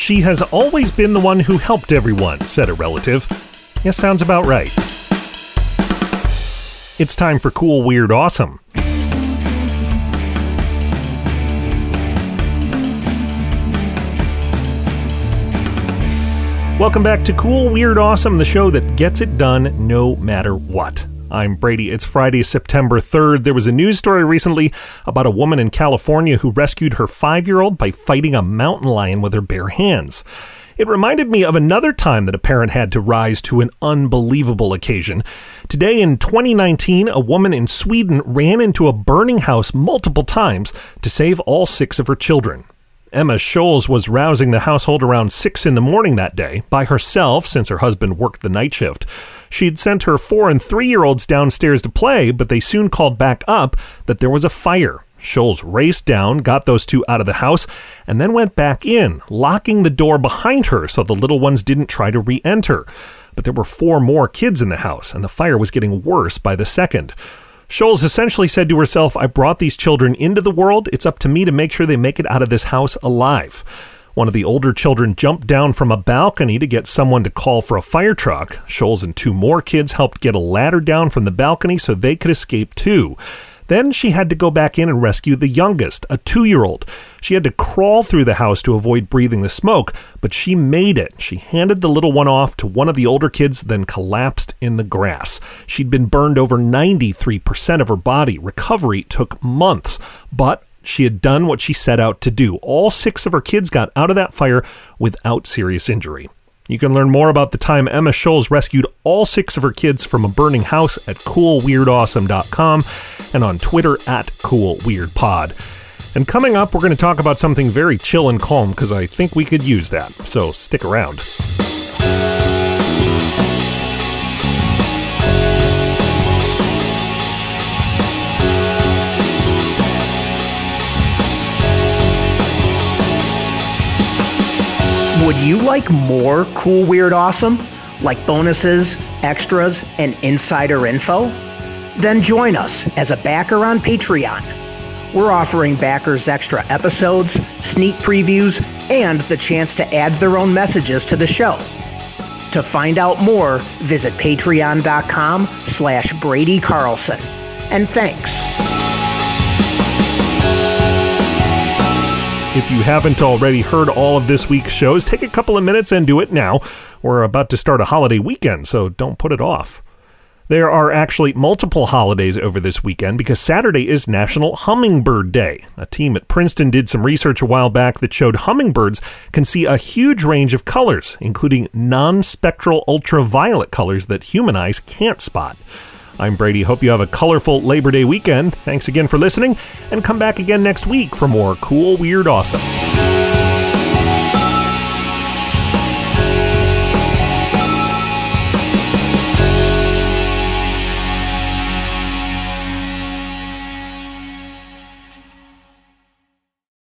She has always been the one who helped everyone, said a relative. Yes, sounds about right. It's time for Cool, Weird, Awesome. Welcome back to Cool, Weird, Awesome, the show that gets it done no matter what. I'm Brady. It's Friday, September 3rd. There was a news story recently about a woman in California who rescued her five year old by fighting a mountain lion with her bare hands. It reminded me of another time that a parent had to rise to an unbelievable occasion. Today in 2019, a woman in Sweden ran into a burning house multiple times to save all six of her children. Emma Scholes was rousing the household around 6 in the morning that day by herself since her husband worked the night shift. She'd sent her four and three year olds downstairs to play, but they soon called back up that there was a fire. Scholes raced down, got those two out of the house, and then went back in, locking the door behind her so the little ones didn't try to re enter. But there were four more kids in the house, and the fire was getting worse by the second. Scholes essentially said to herself, I brought these children into the world. It's up to me to make sure they make it out of this house alive. One of the older children jumped down from a balcony to get someone to call for a fire truck. Scholes and two more kids helped get a ladder down from the balcony so they could escape too. Then she had to go back in and rescue the youngest, a two year old. She had to crawl through the house to avoid breathing the smoke, but she made it. She handed the little one off to one of the older kids, then collapsed in the grass. She'd been burned over 93% of her body. Recovery took months, but she had done what she set out to do. All six of her kids got out of that fire without serious injury. You can learn more about the time Emma Scholes rescued all six of her kids from a burning house at coolweirdawesome.com and on Twitter at coolweirdpod. And coming up, we're going to talk about something very chill and calm because I think we could use that. So stick around. Would you like more cool, weird, awesome? Like bonuses, extras, and insider info? Then join us as a backer on Patreon. We're offering backers extra episodes, sneak previews, and the chance to add their own messages to the show. To find out more, visit patreon.com slash Brady Carlson. And thanks. If you haven't already heard all of this week's shows, take a couple of minutes and do it now. We're about to start a holiday weekend, so don't put it off. There are actually multiple holidays over this weekend because Saturday is National Hummingbird Day. A team at Princeton did some research a while back that showed hummingbirds can see a huge range of colors, including non spectral ultraviolet colors that human eyes can't spot. I'm Brady. Hope you have a colorful Labor Day weekend. Thanks again for listening, and come back again next week for more cool, weird, awesome.